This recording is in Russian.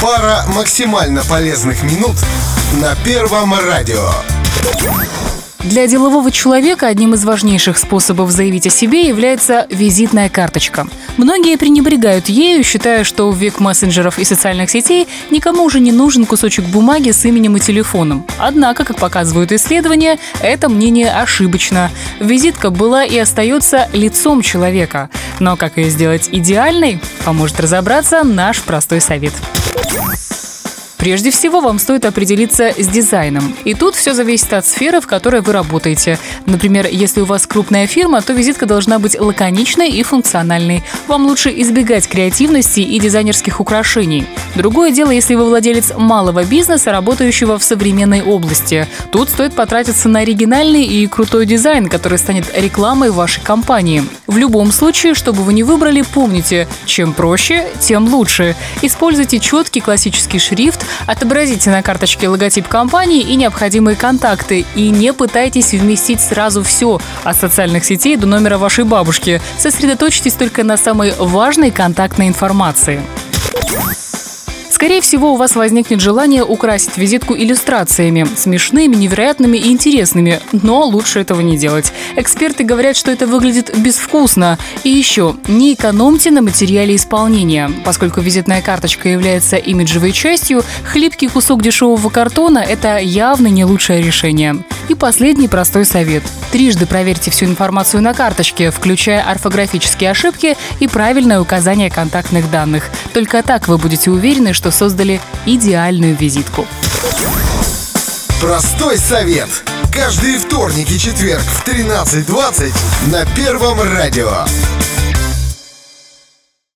Пара максимально полезных минут на Первом радио. Для делового человека одним из важнейших способов заявить о себе является визитная карточка. Многие пренебрегают ею, считая, что в век мессенджеров и социальных сетей никому уже не нужен кусочек бумаги с именем и телефоном. Однако, как показывают исследования, это мнение ошибочно. Визитка была и остается лицом человека. Но как ее сделать идеальной, поможет разобраться наш простой совет. Прежде всего, вам стоит определиться с дизайном. И тут все зависит от сферы, в которой вы работаете. Например, если у вас крупная фирма, то визитка должна быть лаконичной и функциональной. Вам лучше избегать креативности и дизайнерских украшений. Другое дело, если вы владелец малого бизнеса, работающего в современной области. Тут стоит потратиться на оригинальный и крутой дизайн, который станет рекламой вашей компании. В любом случае, чтобы вы не выбрали, помните, чем проще, тем лучше. Используйте четкий классический шрифт, Отобразите на карточке логотип компании и необходимые контакты. И не пытайтесь вместить сразу все от социальных сетей до номера вашей бабушки. Сосредоточьтесь только на самой важной контактной информации. Скорее всего, у вас возникнет желание украсить визитку иллюстрациями, смешными, невероятными и интересными, но лучше этого не делать. Эксперты говорят, что это выглядит безвкусно. И еще, не экономьте на материале исполнения. Поскольку визитная карточка является имиджевой частью, хлипкий кусок дешевого картона – это явно не лучшее решение. И последний простой совет. Трижды проверьте всю информацию на карточке, включая орфографические ошибки и правильное указание контактных данных. Только так вы будете уверены, что создали идеальную визитку. Простой совет. Каждый вторник и четверг в 13.20 на Первом радио.